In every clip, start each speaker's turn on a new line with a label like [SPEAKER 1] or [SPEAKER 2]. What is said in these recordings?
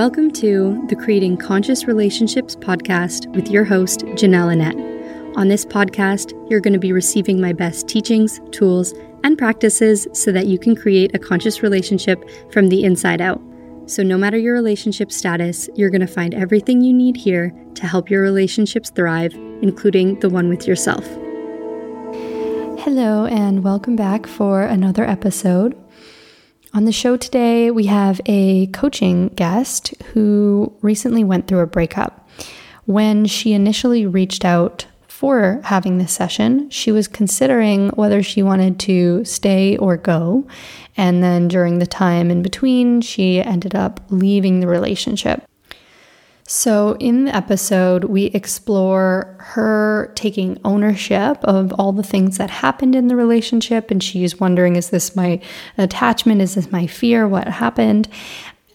[SPEAKER 1] Welcome to the Creating Conscious Relationships podcast with your host, Janelle Annette. On this podcast, you're going to be receiving my best teachings, tools, and practices so that you can create a conscious relationship from the inside out. So, no matter your relationship status, you're going to find everything you need here to help your relationships thrive, including the one with yourself. Hello, and welcome back for another episode. On the show today, we have a coaching guest who recently went through a breakup. When she initially reached out for having this session, she was considering whether she wanted to stay or go. And then during the time in between, she ended up leaving the relationship. So, in the episode, we explore her taking ownership of all the things that happened in the relationship. And she's wondering is this my attachment? Is this my fear? What happened?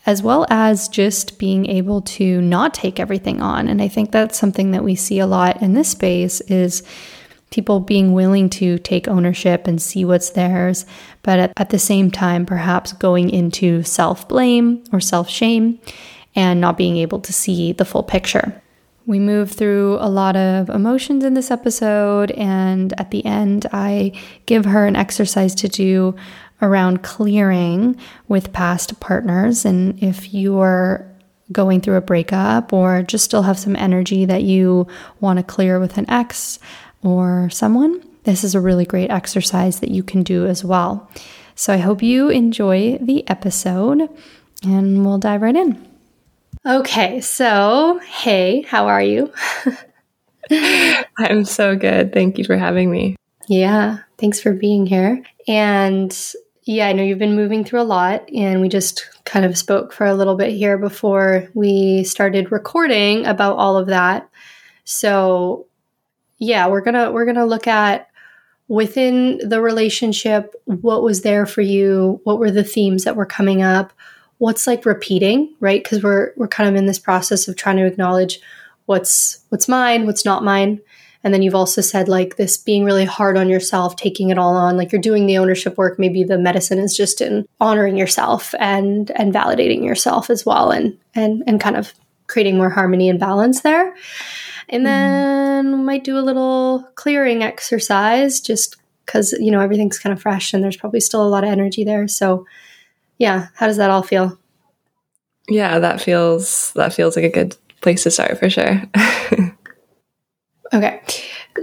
[SPEAKER 1] As well as just being able to not take everything on. And I think that's something that we see a lot in this space is people being willing to take ownership and see what's theirs, but at, at the same time, perhaps going into self blame or self shame and not being able to see the full picture. We move through a lot of emotions in this episode, and at the end, I give her an exercise to do around clearing with past partners. And if you're going through a breakup or just still have some energy that you want to clear with an ex or someone, this is a really great exercise that you can do as well. So I hope you enjoy the episode, and we'll dive right in. Okay, so hey, how are you?
[SPEAKER 2] I'm so good. Thank you for having me.
[SPEAKER 1] Yeah, thanks for being here. And yeah, I know you've been moving through a lot, and we just kind of spoke for a little bit here before we started recording about all of that. So, yeah, we're gonna we're gonna look at within the relationship what was there for you, what were the themes that were coming up, what's like repeating, right? Because we're we're kind of in this process of trying to acknowledge what's what's mine, what's not mine. And then you've also said like this being really hard on yourself, taking it all on, like you're doing the ownership work. Maybe the medicine is just in honoring yourself and and validating yourself as well and and and kind of creating more harmony and balance there. And mm-hmm. then mm. we might do a little clearing exercise just because you know everything's kind of fresh and there's probably still a lot of energy there. So yeah, how does that all feel?
[SPEAKER 2] Yeah, that feels that feels like a good place to start for sure.
[SPEAKER 1] okay.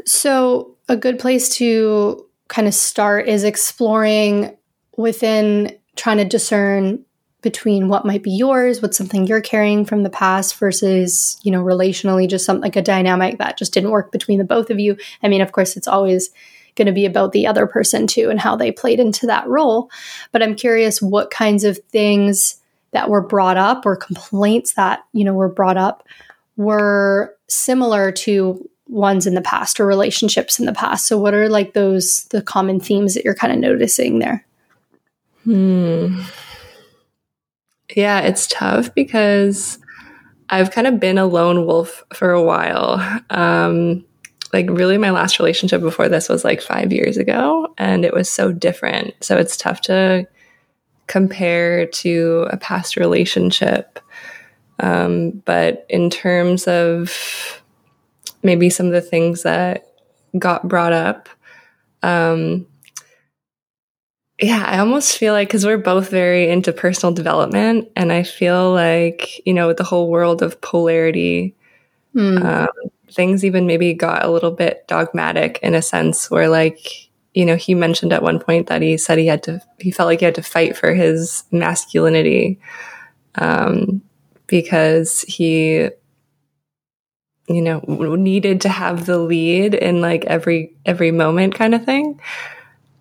[SPEAKER 1] So, a good place to kind of start is exploring within trying to discern between what might be yours, what's something you're carrying from the past versus, you know, relationally just something like a dynamic that just didn't work between the both of you. I mean, of course, it's always going to be about the other person too and how they played into that role. But I'm curious what kinds of things that were brought up or complaints that, you know, were brought up were similar to ones in the past or relationships in the past. So what are like those the common themes that you're kind of noticing there?
[SPEAKER 2] Hmm. Yeah, it's tough because I've kind of been a lone wolf for a while. Um, like really my last relationship before this was like five years ago and it was so different so it's tough to compare to a past relationship um, but in terms of maybe some of the things that got brought up um, yeah, I almost feel like because we're both very into personal development, and I feel like, you know, with the whole world of polarity, mm. um, things even maybe got a little bit dogmatic in a sense where like you know he mentioned at one point that he said he had to he felt like he had to fight for his masculinity um, because he you know needed to have the lead in like every every moment kind of thing.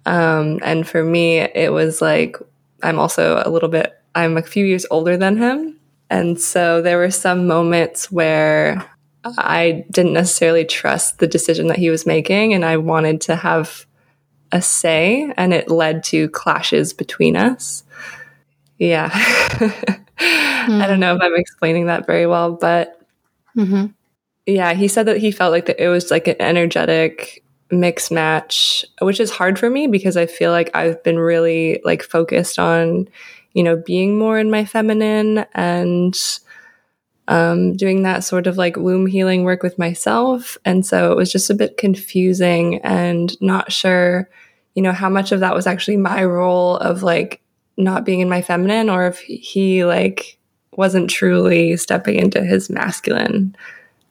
[SPEAKER 2] Um, and for me it was like i'm also a little bit i'm a few years older than him. And so there were some moments where I didn't necessarily trust the decision that he was making, and I wanted to have a say, and it led to clashes between us. Yeah. mm. I don't know if I'm explaining that very well, but mm-hmm. yeah, he said that he felt like that it was like an energetic mix match, which is hard for me because I feel like I've been really like focused on, you know, being more in my feminine and um, doing that sort of like womb healing work with myself. And so it was just a bit confusing and not sure, you know, how much of that was actually my role of like not being in my feminine or if he like wasn't truly stepping into his masculine.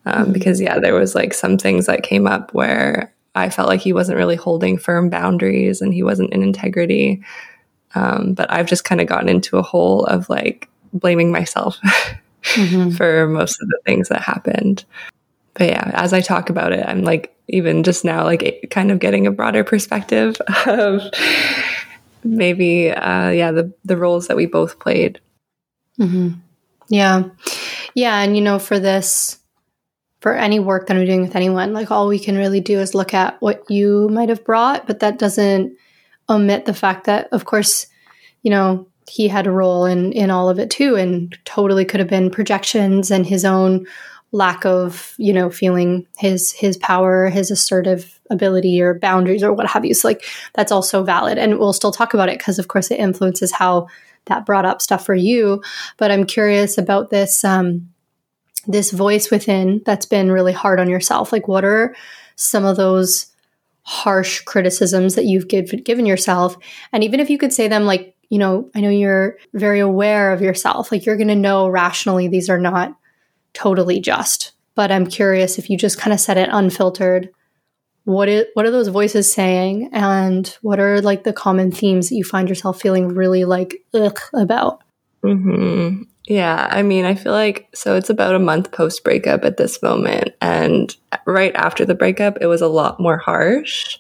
[SPEAKER 2] Um, mm-hmm. Because, yeah, there was like some things that came up where I felt like he wasn't really holding firm boundaries and he wasn't in integrity. Um, but I've just kind of gotten into a hole of like blaming myself mm-hmm. for most of the things that happened. But yeah, as I talk about it, I'm like, even just now, like kind of getting a broader perspective of maybe, uh, yeah, the, the roles that we both played.
[SPEAKER 1] Mm-hmm. Yeah. Yeah. And, you know, for this, for any work that I'm doing with anyone, like all we can really do is look at what you might have brought, but that doesn't omit the fact that, of course, you know, he had a role in in all of it too, and totally could have been projections and his own lack of, you know, feeling his his power, his assertive ability or boundaries or what have you. So like that's also valid, and we'll still talk about it because, of course, it influences how that brought up stuff for you. But I'm curious about this. Um, this voice within that's been really hard on yourself like what are some of those harsh criticisms that you've give, given yourself and even if you could say them like you know i know you're very aware of yourself. Like you're going to know rationally these are not totally just but i'm curious if you just kind of said it unfiltered. What is what are those voices saying? And what are like the common themes that you find yourself feeling really like ugh about?
[SPEAKER 2] Mm-hmm. Yeah, I mean, I feel like so it's about a month post breakup at this moment. And right after the breakup, it was a lot more harsh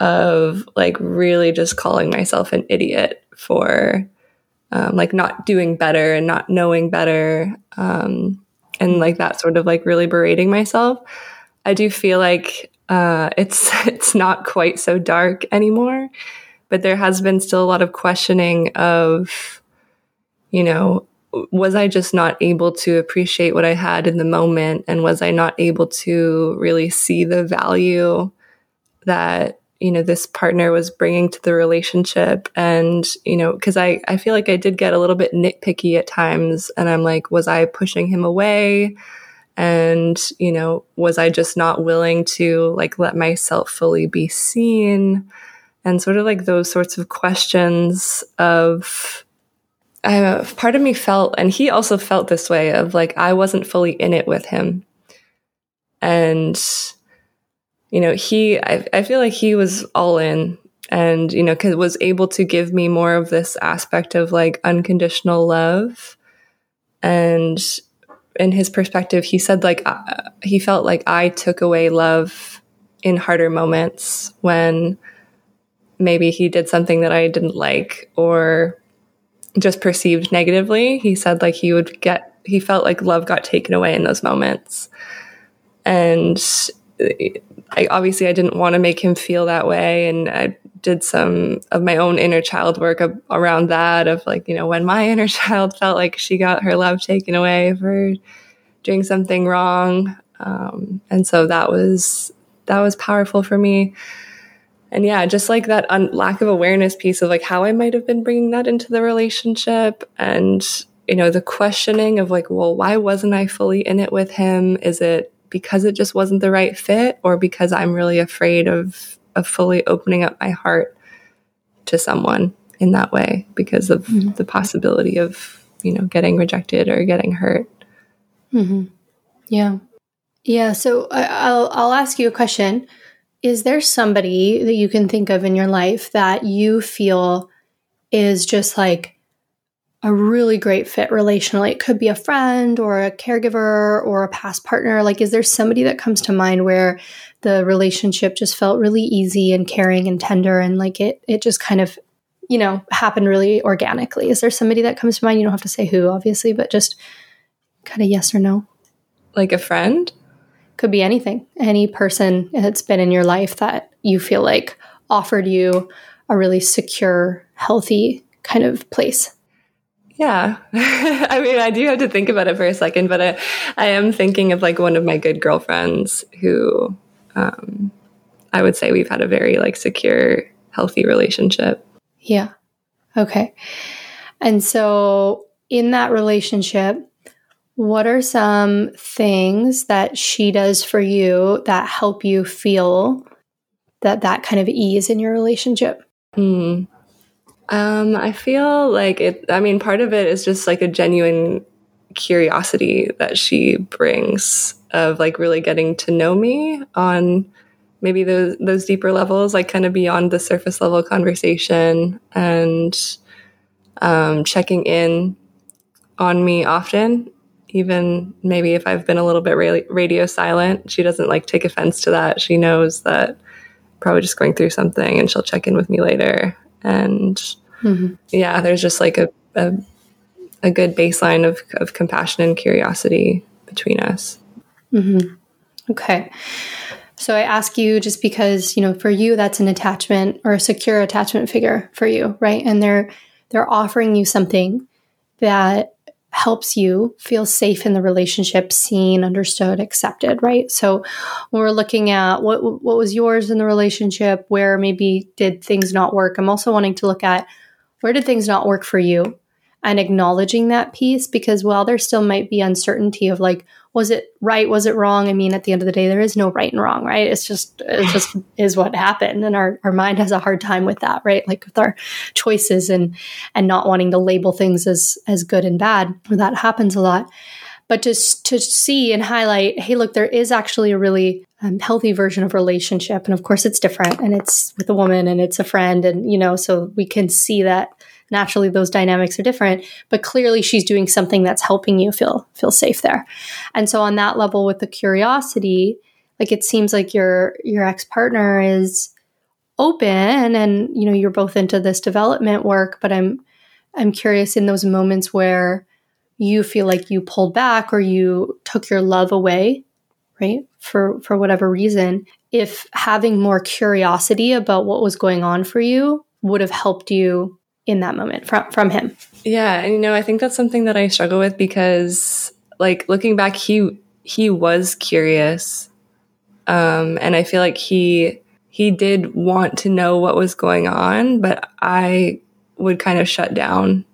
[SPEAKER 2] of like really just calling myself an idiot for um, like not doing better and not knowing better. Um, and like that sort of like really berating myself. I do feel like uh, it's it's not quite so dark anymore, but there has been still a lot of questioning of, you know, was I just not able to appreciate what I had in the moment? And was I not able to really see the value that, you know, this partner was bringing to the relationship? And, you know, because I, I feel like I did get a little bit nitpicky at times. And I'm like, was I pushing him away? And, you know, was I just not willing to like let myself fully be seen? And sort of like those sorts of questions of, I, part of me felt, and he also felt this way of like, I wasn't fully in it with him. And, you know, he, I, I feel like he was all in and, you know, was able to give me more of this aspect of like unconditional love. And in his perspective, he said like, uh, he felt like I took away love in harder moments when maybe he did something that I didn't like or just perceived negatively. He said like he would get, he felt like love got taken away in those moments. And I, obviously I didn't want to make him feel that way. And I did some of my own inner child work around that of like, you know, when my inner child felt like she got her love taken away for doing something wrong. Um, and so that was, that was powerful for me and yeah, just like that un- lack of awareness piece of like how I might have been bringing that into the relationship and, you know, the questioning of like, well, why wasn't I fully in it with him? Is it because it just wasn't the right fit or because I'm really afraid of, of fully opening up my heart to someone in that way because of mm-hmm. the possibility of, you know, getting rejected or getting hurt.
[SPEAKER 1] Mm-hmm. Yeah. Yeah. So I'll, I'll ask you a question is there somebody that you can think of in your life that you feel is just like a really great fit relationally? It could be a friend or a caregiver or a past partner. Like, is there somebody that comes to mind where the relationship just felt really easy and caring and tender and like it, it just kind of, you know, happened really organically? Is there somebody that comes to mind? You don't have to say who, obviously, but just kind of yes or no.
[SPEAKER 2] Like a friend?
[SPEAKER 1] could be anything, any person that's been in your life that you feel like offered you a really secure, healthy kind of place.
[SPEAKER 2] Yeah. I mean, I do have to think about it for a second, but I, I am thinking of like one of my good girlfriends who um, I would say we've had a very like secure, healthy relationship.
[SPEAKER 1] Yeah. Okay. And so in that relationship, What are some things that she does for you that help you feel that that kind of ease in your relationship?
[SPEAKER 2] Hmm. Um, I feel like it, I mean, part of it is just like a genuine curiosity that she brings of like really getting to know me on maybe those those deeper levels, like kind of beyond the surface level conversation and um, checking in on me often. Even maybe if I've been a little bit radio silent, she doesn't like take offense to that. She knows that probably just going through something, and she'll check in with me later. And mm-hmm. yeah, there's just like a, a a good baseline of, of compassion and curiosity between us.
[SPEAKER 1] Mm-hmm. Okay. So I ask you just because, you know, for you that's an attachment or a secure attachment figure for you, right? And they're they're offering you something that helps you feel safe in the relationship, seen, understood, accepted, right? So when we're looking at what what was yours in the relationship, where maybe did things not work, I'm also wanting to look at where did things not work for you and acknowledging that piece because while there still might be uncertainty of like was it right was it wrong? I mean at the end of the day there is no right and wrong right? It's just it just is what happened. And our, our mind has a hard time with that right? Like with our choices and and not wanting to label things as as good and bad that happens a lot. But just to see and highlight hey look there is actually a really um, healthy version of relationship. And of course it's different and it's with a woman and it's a friend and you know so we can see that naturally those dynamics are different but clearly she's doing something that's helping you feel feel safe there. And so on that level with the curiosity like it seems like your your ex-partner is open and you know you're both into this development work but i'm i'm curious in those moments where you feel like you pulled back or you took your love away right for for whatever reason if having more curiosity about what was going on for you would have helped you in that moment from from him.
[SPEAKER 2] Yeah, and you know, I think that's something that I struggle with because like looking back he he was curious. Um and I feel like he he did want to know what was going on, but I would kind of shut down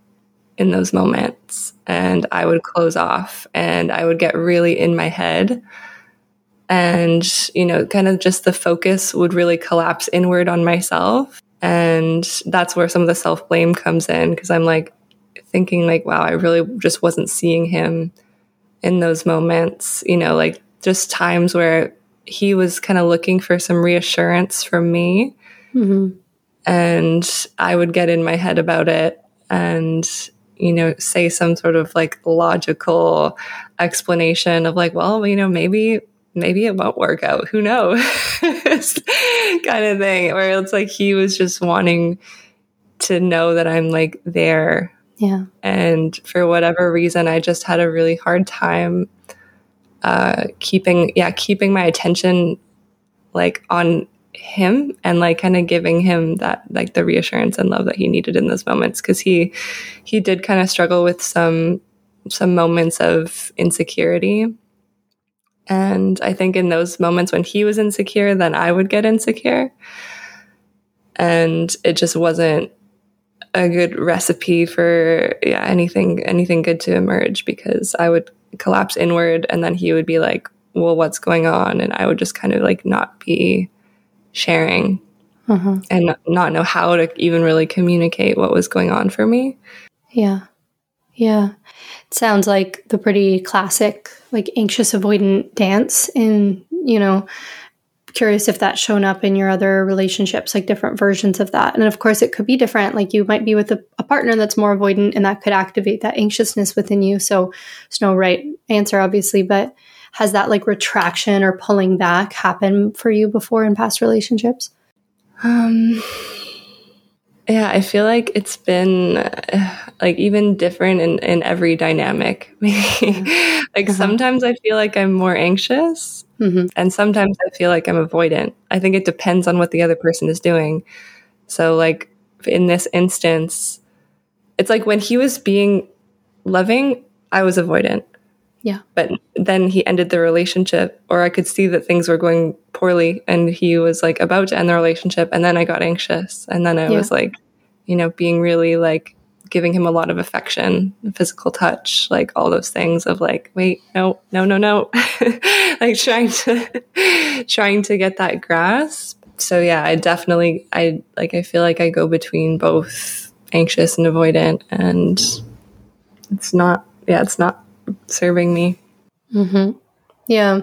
[SPEAKER 2] in those moments and I would close off and I would get really in my head and you know kind of just the focus would really collapse inward on myself and that's where some of the self blame comes in because I'm like thinking, like, wow, I really just wasn't seeing him in those moments, you know, like just times where he was kind of looking for some reassurance from me. Mm-hmm. And I would get in my head about it and, you know, say some sort of like logical explanation of like, well, you know, maybe maybe it won't work out. Who knows? kind of thing. Where it's like he was just wanting to know that I'm like there.
[SPEAKER 1] Yeah.
[SPEAKER 2] And for whatever reason, I just had a really hard time uh, keeping, yeah, keeping my attention like on him and like kind of giving him that like the reassurance and love that he needed in those moments because he he did kind of struggle with some some moments of insecurity and I think in those moments when he was insecure, then I would get insecure. And it just wasn't a good recipe for yeah, anything anything good to emerge because I would collapse inward and then he would be like, Well, what's going on? And I would just kind of like not be sharing uh-huh. and not know how to even really communicate what was going on for me.
[SPEAKER 1] Yeah. Yeah. It sounds like the pretty classic, like anxious avoidant dance. And, you know, curious if that's shown up in your other relationships, like different versions of that. And of course, it could be different. Like you might be with a, a partner that's more avoidant, and that could activate that anxiousness within you. So there's no right answer, obviously, but has that like retraction or pulling back happened for you before in past relationships?
[SPEAKER 2] Um, yeah, I feel like it's been uh, like even different in, in every dynamic. like uh-huh. sometimes I feel like I'm more anxious mm-hmm. and sometimes I feel like I'm avoidant. I think it depends on what the other person is doing. So like in this instance, it's like when he was being loving, I was avoidant.
[SPEAKER 1] Yeah.
[SPEAKER 2] But then he ended the relationship, or I could see that things were going poorly and he was like about to end the relationship. And then I got anxious. And then I yeah. was like, you know, being really like giving him a lot of affection, physical touch, like all those things of like, wait, no, no, no, no, like trying to trying to get that grasp. So yeah, I definitely I like I feel like I go between both anxious and avoidant and it's not yeah, it's not serving me.
[SPEAKER 1] Mm-hmm. Yeah.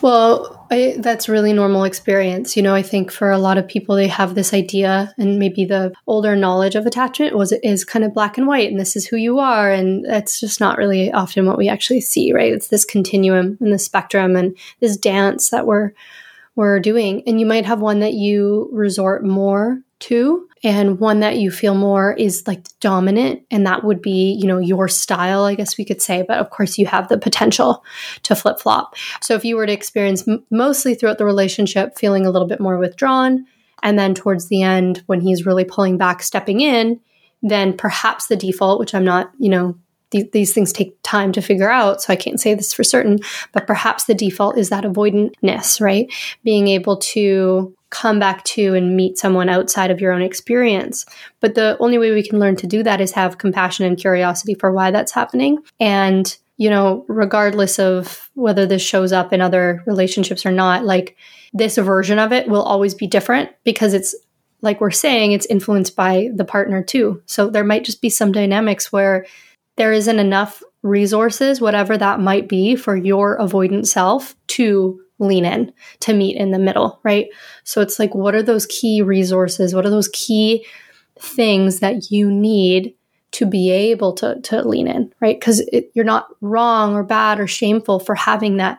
[SPEAKER 1] Well, I, that's really normal experience. You know, I think for a lot of people, they have this idea, and maybe the older knowledge of attachment was is kind of black and white, and this is who you are, and that's just not really often what we actually see, right? It's this continuum and the spectrum and this dance that we're we're doing, and you might have one that you resort more to and one that you feel more is like dominant and that would be you know your style i guess we could say. But of course you have the potential to flip flop so if you were to experience m- mostly throughout the relationship feeling a little bit more withdrawn and then towards the end when he's really pulling back stepping in then perhaps the default which i'm not you know th- these things take time to figure out so i can't say this for certain but perhaps the default is that avoidantness right? Being able to come back to and meet someone outside of your own experience. But the only way we can learn to do that is have compassion and curiosity for why that's happening. And, you know, regardless of whether this shows up in other relationships or not, like this version of it will always be different because it's like we're saying, it's influenced by the partner too. So there might just be some dynamics where there isn't enough resources, whatever that might be, for your avoidant self to lean in to meet in the middle, right? So it's like, what are those key resources? What are those key things that you need to be able to, to lean in, right? Because you're not wrong or bad or shameful for having that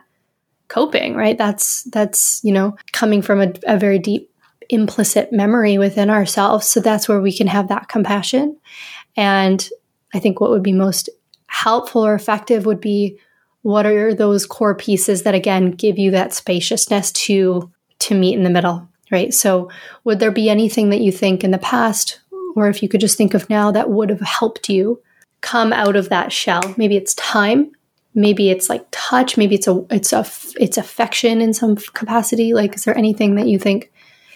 [SPEAKER 1] coping, right? That's, that's, you know, coming from a, a very deep implicit memory within ourselves. So that's where we can have that compassion. And I think what would be most helpful or effective would be what are those core pieces that again give you that spaciousness to to meet in the middle right? So would there be anything that you think in the past or if you could just think of now that would have helped you come out of that shell? Maybe it's time maybe it's like touch maybe it's a it's a it's affection in some capacity. Like is there anything that you think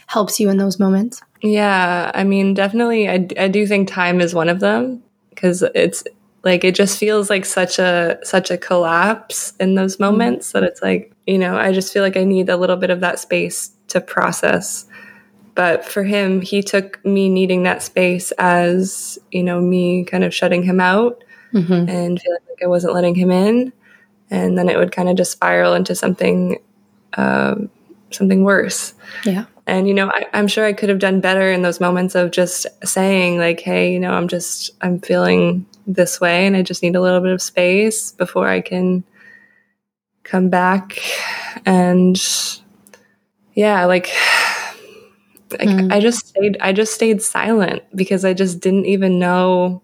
[SPEAKER 1] helps you in those moments?
[SPEAKER 2] Yeah i mean definitely i, I do think time is one of them because it's like it just feels like such a such a collapse in those mm-hmm. moments that it's like you know i just feel like i need a little bit of that space to process but for him he took me needing that space as you know me kind of shutting him out mm-hmm. and feeling like i wasn't letting him in and then it would kind of just spiral into something um, something worse
[SPEAKER 1] yeah
[SPEAKER 2] and you know I, i'm sure i could have done better in those moments of just saying like hey you know i'm just i'm feeling this way and I just need a little bit of space before I can come back. And yeah like mm. I just stayed I just stayed silent because I just didn't even know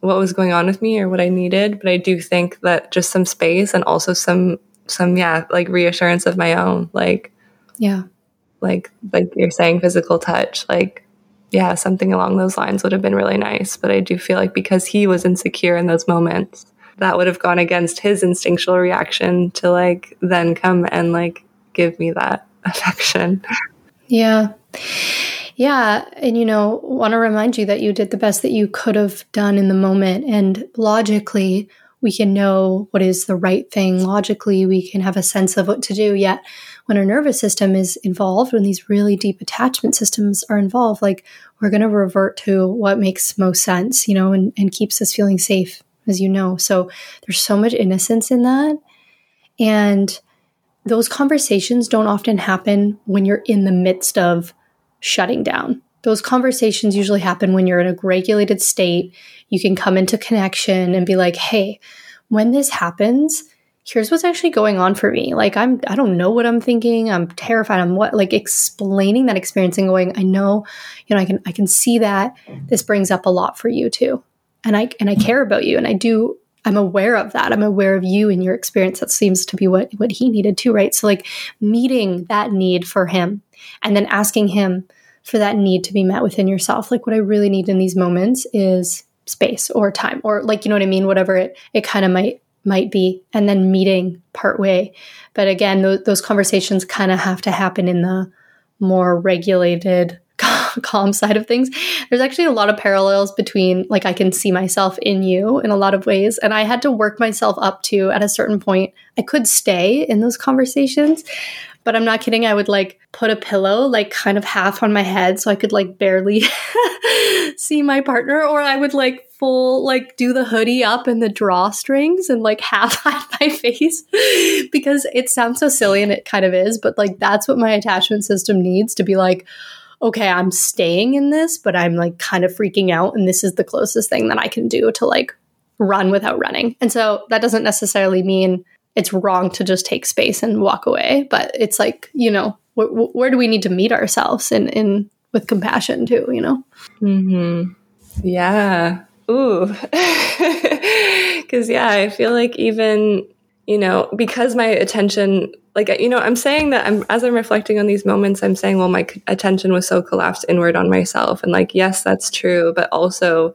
[SPEAKER 2] what was going on with me or what I needed. But I do think that just some space and also some some yeah like reassurance of my own like
[SPEAKER 1] yeah.
[SPEAKER 2] like like you're saying physical touch like yeah, something along those lines would have been really nice. But I do feel like because he was insecure in those moments, that would have gone against his instinctual reaction to like then come and like give me that affection.
[SPEAKER 1] Yeah. Yeah. And, you know, want to remind you that you did the best that you could have done in the moment. And logically, we can know what is the right thing. Logically, we can have a sense of what to do. Yet, when our nervous system is involved, when these really deep attachment systems are involved, like we're going to revert to what makes most sense, you know, and, and keeps us feeling safe, as you know. So there's so much innocence in that. And those conversations don't often happen when you're in the midst of shutting down. Those conversations usually happen when you're in a regulated state. You can come into connection and be like, hey, when this happens, here's what's actually going on for me. Like I'm I don't know what I'm thinking. I'm terrified. I'm what like explaining that experience and going, I know, you know, I can I can see that this brings up a lot for you too. And I and I care about you and I do I'm aware of that. I'm aware of you and your experience. That seems to be what what he needed too, right? So like meeting that need for him and then asking him for that need to be met within yourself. Like what I really need in these moments is space or time or like you know what I mean, whatever it it kind of might might be, and then meeting partway. But again, th- those conversations kind of have to happen in the more regulated, calm side of things there's actually a lot of parallels between like i can see myself in you in a lot of ways and i had to work myself up to at a certain point i could stay in those conversations but i'm not kidding i would like put a pillow like kind of half on my head so i could like barely see my partner or i would like full like do the hoodie up and the drawstrings and like half hide my face because it sounds so silly and it kind of is but like that's what my attachment system needs to be like okay i'm staying in this but i'm like kind of freaking out and this is the closest thing that i can do to like run without running. And so that doesn't necessarily mean it's wrong to just take space and walk away but it's like you know wh- where do we need to meet ourselves in in with compassion too you know?
[SPEAKER 2] Mm-hmm. yeah Ooh. Because, yeah, I feel like even, you know, because my attention, like, you know, I'm saying that I'm, as I'm reflecting on these moments, I'm saying, well, my attention was so collapsed inward on myself. And, like, yes, that's true. But also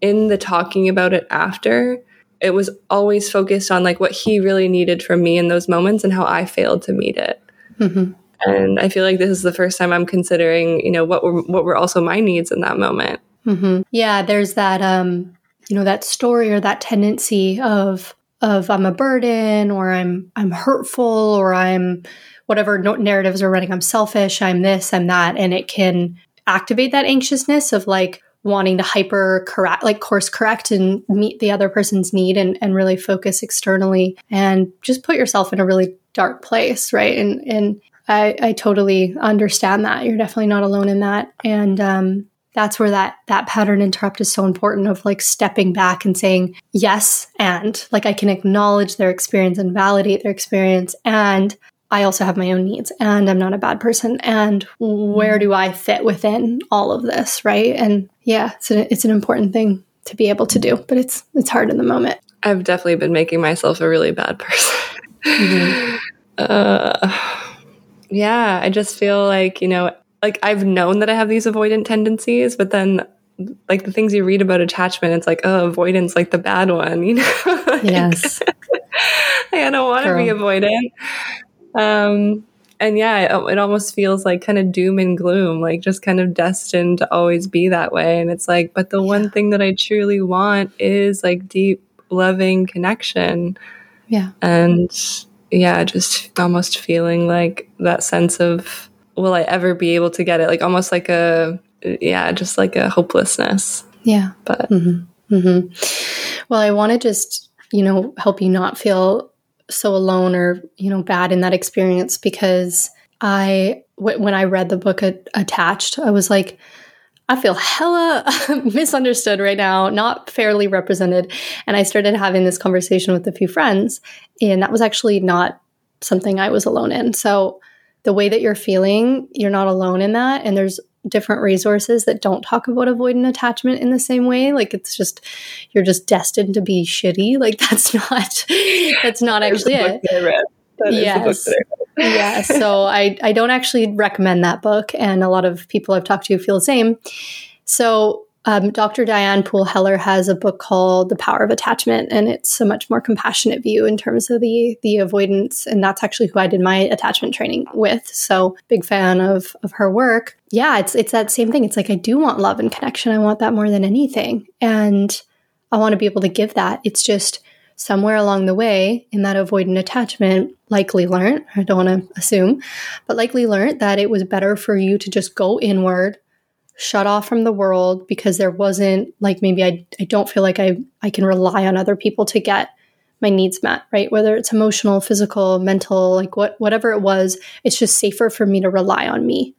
[SPEAKER 2] in the talking about it after, it was always focused on, like, what he really needed from me in those moments and how I failed to meet it. Mm-hmm. And I feel like this is the first time I'm considering, you know, what were what were also my needs in that moment.
[SPEAKER 1] Mm-hmm. Yeah, there's that um, you know, that story or that tendency of of I'm a burden or I'm I'm hurtful or I'm whatever narratives are running. I'm selfish. I'm this. I'm that, and it can activate that anxiousness of like wanting to hyper correct like course correct and meet the other person's need and, and really focus externally and just put yourself in a really dark place right and and I, I totally understand that you're definitely not alone in that and um, that's where that that pattern interrupt is so important of like stepping back and saying yes and like i can acknowledge their experience and validate their experience and i also have my own needs and i'm not a bad person and where do i fit within all of this right? And yeah it's, a, it's an important thing to be able to do but it's it's hard in the moment.
[SPEAKER 2] I've definitely been making myself a really bad person. Mm-hmm. uh, yeah i just feel like you know like I've known that I have these avoidant tendencies, but then like the things you read about attachment, it's like, oh, avoidance, like the bad one, you know? like,
[SPEAKER 1] yes.
[SPEAKER 2] I don't want to be avoidant. Um, and yeah, it, it, almost feels like kind of doom and gloom, like just kind of destined to always be that way. And it's like, but the yeah. one thing that I truly want is like deep, loving connection.
[SPEAKER 1] Yeah.
[SPEAKER 2] And yeah, just almost feeling like that sense of will I ever be able to get it? Like almost like a, yeah, just like a hopelessness.
[SPEAKER 1] Yeah.
[SPEAKER 2] But,
[SPEAKER 1] mm-hmm. Mm-hmm. well, I want to just, you know, help you not feel so alone or, you know, bad in that experience because I, w- when I read the book Attached, I was like, I feel hella misunderstood right now, not fairly represented. And I started having this conversation with a few friends, and that was actually not something I was alone in. So the way that you're feeling, you're not alone in that. And there's different resources that don't talk about avoidant attachment in the same way. Like it's just you're just destined to be shitty. Like that's not that's not actually it. yes. yeah. So I I don't actually recommend that book, and a lot of people I've talked to feel the same. So um, Dr. Diane Poole Heller has a book called The Power of Attachment, and it's a much more compassionate view in terms of the the avoidance. And that's actually who I did my attachment training with. So big fan of of her work. Yeah, it's it's that same thing. It's like I do want love and connection. I want that more than anything, and I want to be able to give that. It's just somewhere along the way in that avoidant attachment, likely learned. I don't want to assume, but likely learned that it was better for you to just go inward shut off from the world because there wasn't like maybe I, I don't feel like I, I can rely on other people to get my needs met, right? Whether it's emotional, physical, mental, like what whatever it was, it's just safer for me to rely on me.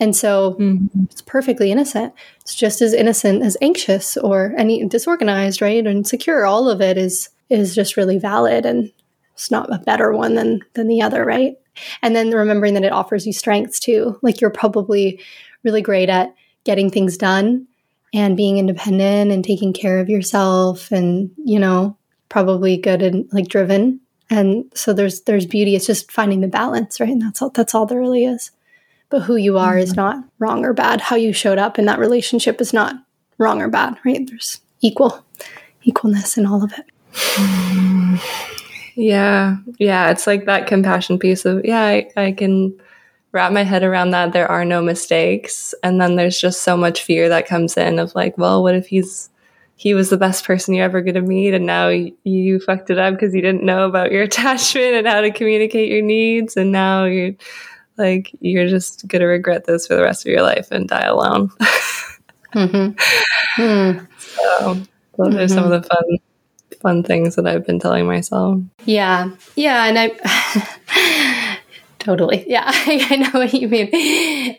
[SPEAKER 1] And so mm-hmm. it's perfectly innocent. It's just as innocent as anxious or any disorganized, right? And secure. All of it is is just really valid and it's not a better one than than the other, right? And then remembering that it offers you strengths too. Like you're probably really great at getting things done and being independent and taking care of yourself and you know probably good and like driven. And so there's there's beauty. It's just finding the balance right? And that's all that's all there really is. But who you are mm-hmm. is not wrong or bad. How you showed up in that relationship is not wrong or bad right? There's equal equalness in all of it.
[SPEAKER 2] Yeah. Yeah. It's like that compassion piece of yeah I, I can wrap my head around that there are no mistakes. And then there's just so much fear that comes in of like, well, what if he's he was the best person you're ever going to meet and now you, you fucked it up because you didn't know about your attachment and how to communicate your needs and now you're like you're just going to regret this for the rest of your life and die alone mm-hmm. mm. so those mm-hmm. are some of mm-hmm. the fun fun things that i've been telling myself
[SPEAKER 1] yeah yeah and i Totally. Yeah, I, know what you mean.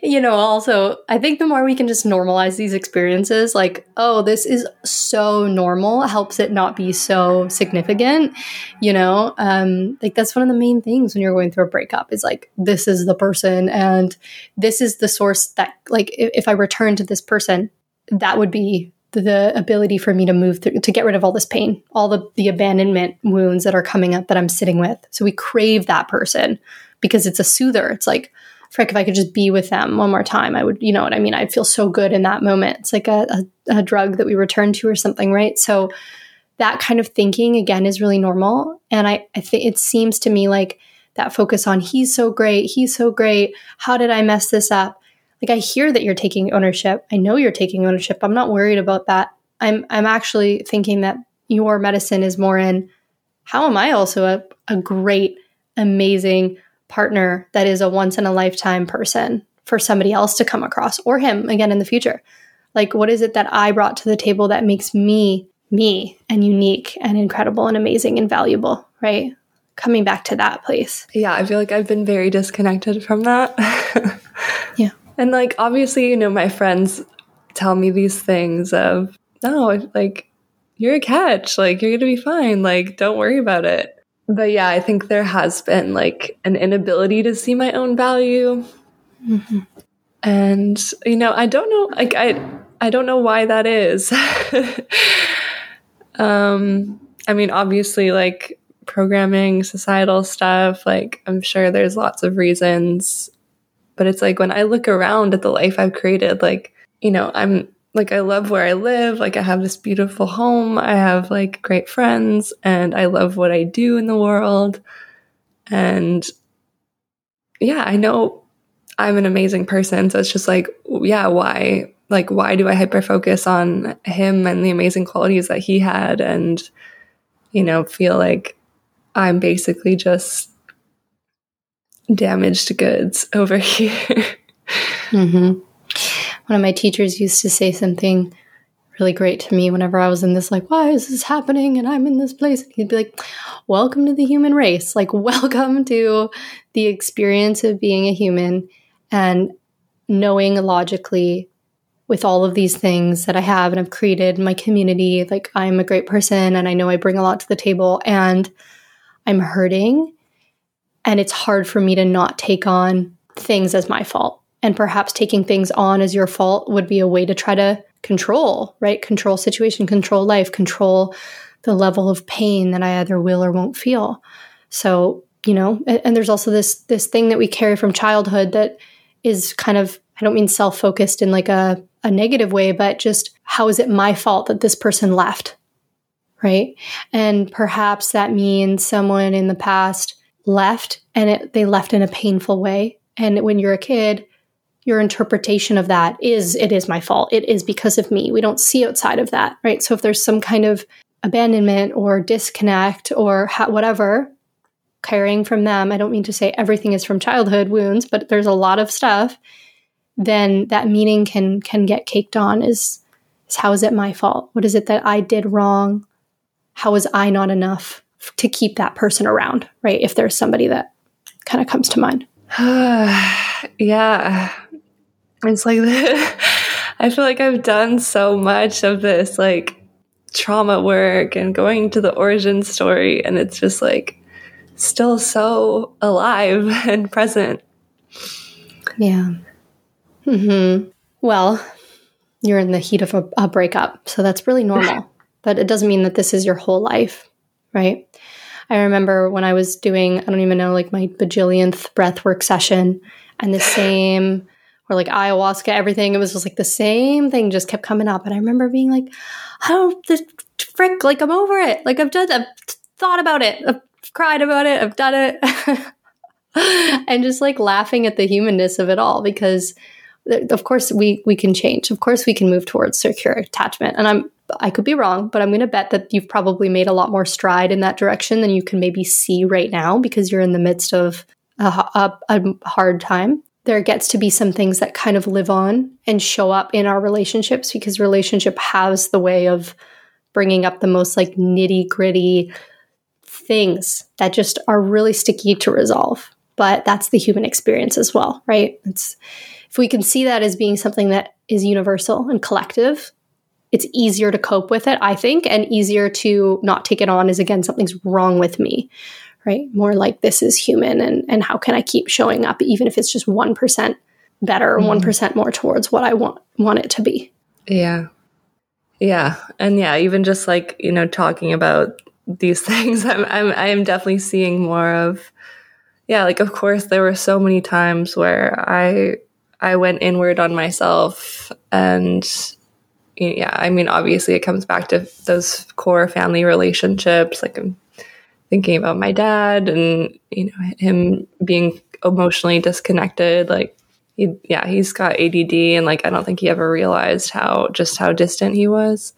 [SPEAKER 1] You know, also, I think the more we can just normalize these experiences, like, oh, this is so normal, helps it not be so significant. You know, um, like that's one of the main things when you're going through a breakup is like, this is the person, and this is the source that, like, if, if I return to this person, that would be the ability for me to move through to get rid of all this pain all the the abandonment wounds that are coming up that i'm sitting with so we crave that person because it's a soother. It's like, frick, if I could just be with them one more time, I would, you know what I mean? I'd feel so good in that moment. It's like a, a, a drug that we return to or something, right? So that kind of thinking again is really normal. And I, I think it seems to me like that focus on he's so great, he's so great. How did I mess this up? Like I hear that you're taking ownership. I know you're taking ownership. I'm not worried about that. I'm I'm actually thinking that your medicine is more in how am I also a, a great, amazing, partner that is a once in a lifetime person for somebody else to come across or him again in the future. Like, what is it that I brought to the table that makes me me and unique and incredible and amazing and valuable, right? Coming back to that place.
[SPEAKER 2] Yeah, I feel like I've been very disconnected from that.
[SPEAKER 1] yeah.
[SPEAKER 2] And like, obviously, you know, my friends tell me these things of, no, like, you're a catch. Like, you're going to be fine. Like, don't worry about it. But yeah, I think there has been like an inability to see my own value. Mm-hmm. And you know, I don't know like I I don't know why that is. um I mean, obviously like programming, societal stuff, like I'm sure there's lots of reasons. But it's like when I look around at the life I've created, like, you know, I'm like I love where I live. Like I have this beautiful home. I have like great friends and I love what I do in the world. And yeah, I know I'm an amazing person. So it's just like, yeah, why? Like, why do I hyper focus on him and the amazing qualities that he had and, you know, feel like I'm basically just damaged goods over here?
[SPEAKER 1] mm-hmm one of my teachers used to say something really great to me whenever I was in this, like, why is this happening? And I'm in this place. And he'd be like, welcome to the human race. Like, welcome to the experience of being a human and knowing logically with all of these things that I have and I've created my community. Like, I'm a great person and I know I bring a lot to the table and I'm hurting. And it's hard for me to not take on things as my fault and perhaps taking things on as your fault would be a way to try to control, right? Control situation, control life, control the level of pain that I either will or won't feel. So, you know, and, and there's also this this thing that we carry from childhood that is kind of I don't mean self-focused in like a, a negative way, but just how is it my fault that this person left? Right. And perhaps that means someone in the past left and it, they left in a painful way. And when you're a kid, your interpretation of that is it is my fault. It is because of me. We don't see outside of that, right? So if there's some kind of abandonment or disconnect or ha- whatever carrying from them, I don't mean to say everything is from childhood wounds, but there's a lot of stuff. Then that meaning can can get caked on. Is is how is it my fault? What is it that I did wrong? How was I not enough to keep that person around? Right? If there's somebody that kind of comes to mind.
[SPEAKER 2] yeah it's like I feel like I've done so much of this like trauma work and going to the origin story and it's just like still so alive and present.
[SPEAKER 1] Yeah. Mm-hmm. Well, you're in the heat of a, a breakup, so that's really normal. but it doesn't mean that this is your whole life, right? I remember when I was doing, I don't even know, like my bajillionth breathwork session, and the same or like ayahuasca, everything. It was just like the same thing just kept coming up. And I remember being like, oh, the frick, like I'm over it. Like I've done, I've thought about it. I've cried about it. I've done it. and just like laughing at the humanness of it all because uh, of course we we can change of course we can move towards secure attachment and i'm i could be wrong but i'm going to bet that you've probably made a lot more stride in that direction than you can maybe see right now because you're in the midst of a, a, a hard time there gets to be some things that kind of live on and show up in our relationships because relationship has the way of bringing up the most like nitty gritty things that just are really sticky to resolve. But that's the human experience as well right? It's if we can see that as being something that is universal and collective, it's easier to cope with it, I think, and easier to not take it on as again, something's wrong with me, right? More like this is human and, and how can I keep showing up, even if it's just 1% better, mm. 1% more towards what I want, want it to be.
[SPEAKER 2] Yeah. Yeah. And yeah, even just like, you know, talking about these things, I'm, I'm, I'm definitely seeing more of, yeah, like, of course, there were so many times where I I went inward on myself and yeah, I mean obviously it comes back to those core family relationships like I'm thinking about my dad and you know him being emotionally disconnected like he, yeah, he's got ADD and like I don't think he ever realized how just how distant he was.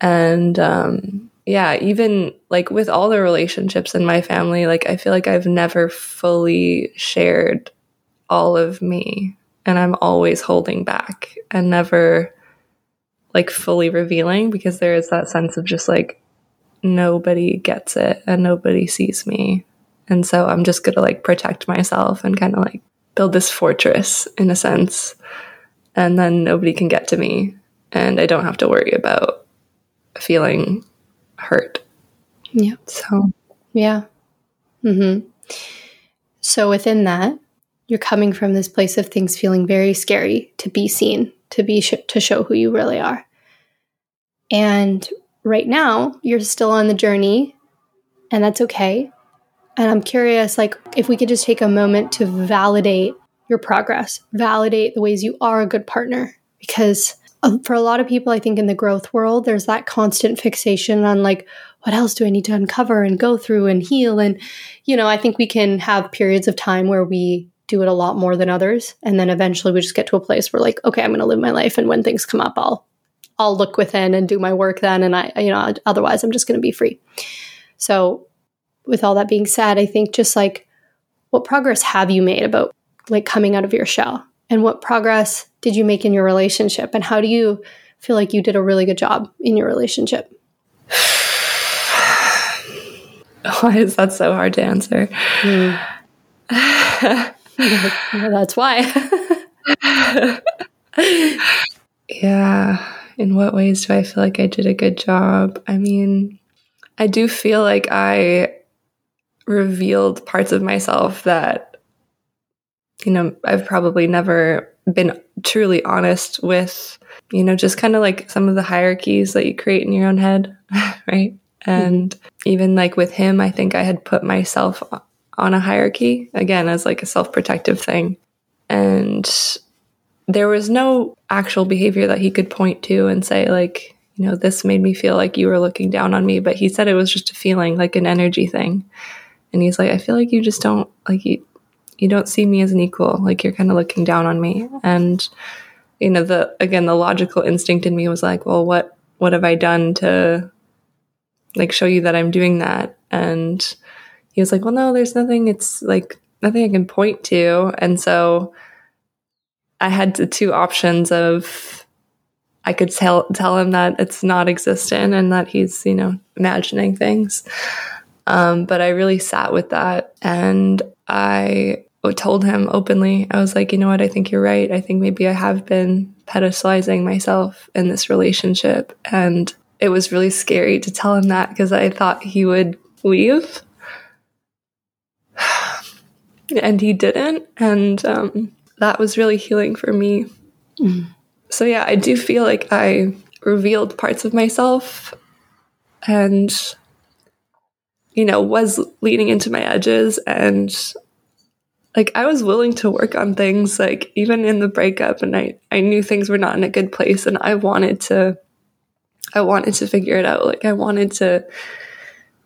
[SPEAKER 2] And um yeah, even like with all the relationships in my family, like I feel like I've never fully shared all of me and I'm always holding back and never like fully revealing because there is that sense of just like nobody gets it and nobody sees me. And so I'm just going to like protect myself and kind of like build this fortress in a sense. And then nobody can get to me and I don't have to worry about feeling hurt.
[SPEAKER 1] Yeah.
[SPEAKER 2] So,
[SPEAKER 1] yeah. Mm-hmm. So within that, you're coming from this place of things feeling very scary to be seen, to be sh- to show who you really are. And right now, you're still on the journey, and that's okay. And I'm curious like if we could just take a moment to validate your progress, validate the ways you are a good partner because uh, for a lot of people I think in the growth world there's that constant fixation on like what else do I need to uncover and go through and heal and you know I think we can have periods of time where we do it a lot more than others and then eventually we just get to a place where like okay i'm going to live my life and when things come up i'll i'll look within and do my work then and i you know otherwise i'm just going to be free so with all that being said i think just like what progress have you made about like coming out of your shell and what progress did you make in your relationship and how do you feel like you did a really good job in your relationship
[SPEAKER 2] why is that so hard to answer mm.
[SPEAKER 1] that's why.
[SPEAKER 2] yeah. In what ways do I feel like I did a good job? I mean, I do feel like I revealed parts of myself that, you know, I've probably never been truly honest with, you know, just kind of like some of the hierarchies that you create in your own head, right? And mm-hmm. even like with him, I think I had put myself on a hierarchy, again, as like a self protective thing. And there was no actual behavior that he could point to and say, like, you know, this made me feel like you were looking down on me. But he said it was just a feeling, like an energy thing. And he's like, I feel like you just don't, like, you, you don't see me as an equal. Like, you're kind of looking down on me. And, you know, the, again, the logical instinct in me was like, well, what, what have I done to, like, show you that I'm doing that? And, he was like, well, no, there's nothing. It's like nothing I can point to. And so I had the two options of I could tell tell him that it's not existent and that he's, you know, imagining things. Um, but I really sat with that and I told him openly, I was like, you know what, I think you're right. I think maybe I have been pedestalizing myself in this relationship. And it was really scary to tell him that because I thought he would leave and he didn't. And um, that was really healing for me. Mm. So, yeah, I do feel like I revealed parts of myself and, you know, was leaning into my edges. And like, I was willing to work on things, like, even in the breakup. And I, I knew things were not in a good place. And I wanted to, I wanted to figure it out. Like, I wanted to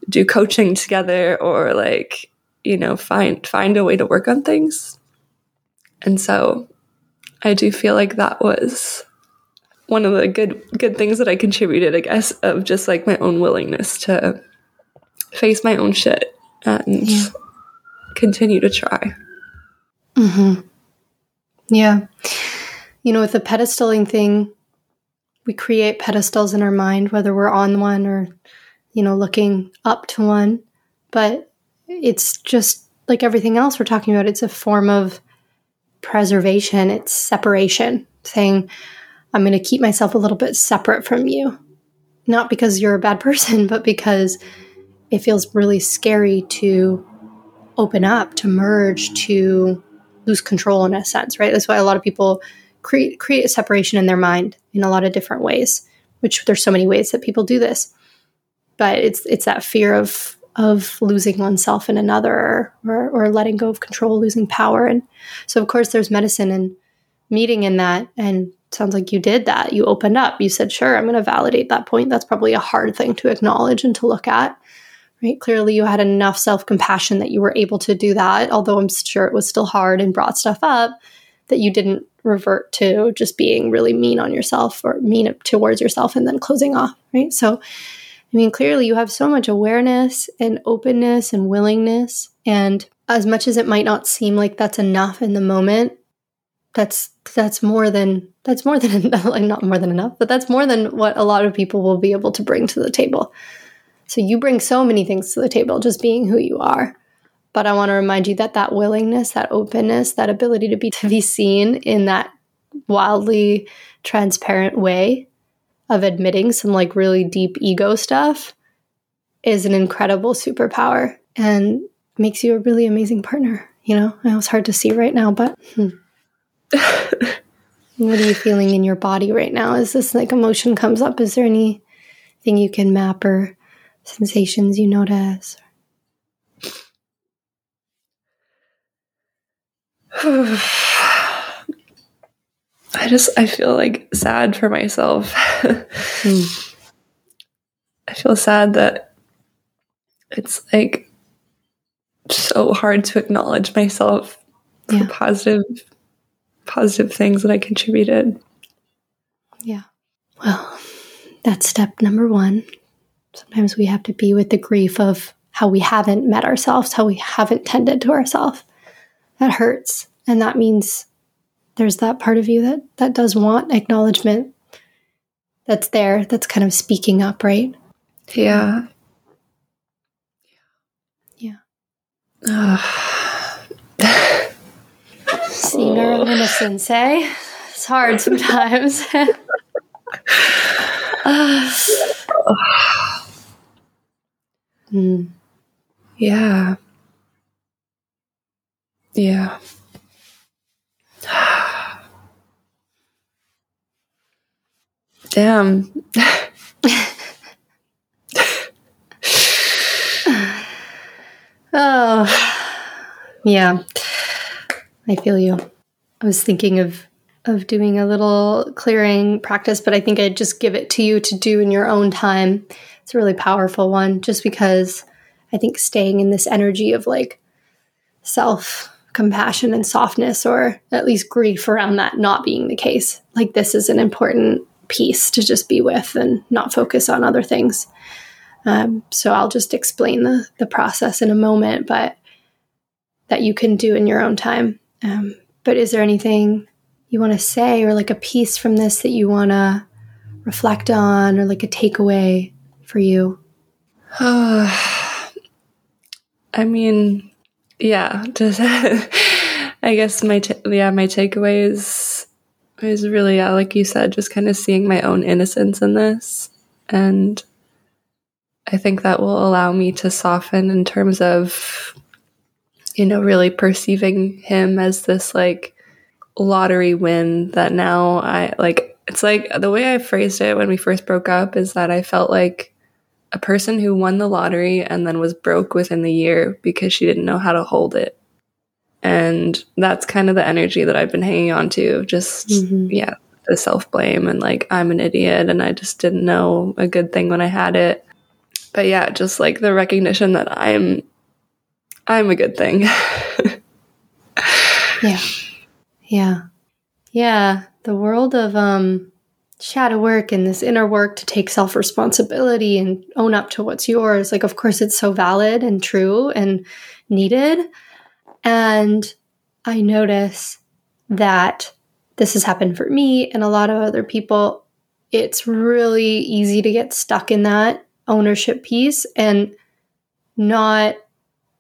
[SPEAKER 2] do coaching together or like you know, find find a way to work on things. And so I do feel like that was one of the good good things that I contributed, I guess, of just like my own willingness to face my own shit and yeah. continue to try.
[SPEAKER 1] Mm-hmm. Yeah. You know, with the pedestaling thing, we create pedestals in our mind, whether we're on one or, you know, looking up to one. But it's just like everything else we're talking about, it's a form of preservation, it's separation, saying, I'm going to keep myself a little bit separate from you. Not because you're a bad person, but because it feels really scary to open up, to merge, to lose control in a sense, right? That's why a lot of people create create a separation in their mind in a lot of different ways, which there's so many ways that people do this. But it's it's that fear of of losing oneself in another or, or letting go of control, losing power. And so of course there's medicine and meeting in that and sounds like you did that. You opened up. You said, sure, I'm going to validate that point. That's probably a hard thing to acknowledge and to look at right? Clearly, you had enough self compassion that you were able to do that, although I'm sure it was still hard and brought stuff up, that you didn't revert to just being really mean on yourself or mean towards yourself and then closing off, right? So, I mean, clearly, you have so much awareness and openness and willingness. And as much as it might not seem like that's enough in the moment, that's that's more than that's more than like not more than enough, but that's more than what a lot of people will be able to bring to the table. So you bring so many things to the table just being who you are. But I want to remind you that that willingness, that openness, that ability to be to be seen in that wildly transparent way of admitting some like really deep ego stuff is an incredible superpower and makes you a really amazing partner. You know, I know it's hard to see right now, but hmm. what are you feeling in your body right now? Is this like emotion comes up? Is there anything you can map or sensations you notice?
[SPEAKER 2] I just I feel like sad for myself. mm. I feel sad that it's like so hard to acknowledge myself yeah. for positive positive things that I contributed.
[SPEAKER 1] Yeah. Well, that's step number 1 Sometimes we have to be with the grief of how we haven't met ourselves, how we haven't tended to ourselves. That hurts. And that means there's that part of you that that does want acknowledgement that's there, that's kind of speaking up, right?
[SPEAKER 2] Yeah.
[SPEAKER 1] Yeah. Seeing our own innocence, eh? It's hard sometimes.
[SPEAKER 2] Mm. Yeah. Yeah. Damn.
[SPEAKER 1] oh, yeah. I feel you. I was thinking of of doing a little clearing practice, but I think I'd just give it to you to do in your own time it's a really powerful one just because I think staying in this energy of like self compassion and softness, or at least grief around that not being the case, like this is an important piece to just be with and not focus on other things. Um, so I'll just explain the, the process in a moment, but that you can do in your own time. Um, but is there anything you want to say or like a piece from this that you want to reflect on or like a takeaway for you?
[SPEAKER 2] I mean, yeah, just I guess my t- yeah my takeaway is is really yeah, like you said, just kind of seeing my own innocence in this, and I think that will allow me to soften in terms of you know really perceiving him as this like lottery win that now I like it's like the way I phrased it when we first broke up is that I felt like a person who won the lottery and then was broke within the year because she didn't know how to hold it. And that's kind of the energy that I've been hanging on to. Just, mm-hmm. yeah, the self blame and like, I'm an idiot and I just didn't know a good thing when I had it. But yeah, just like the recognition that I'm I'm a good thing.
[SPEAKER 1] yeah. Yeah. Yeah. The world of um shadow work and this inner work to take self responsibility and own up to what's yours. Like, of course, it's so valid and true and needed. And I notice that this has happened for me and a lot of other people. It's really easy to get stuck in that ownership piece and not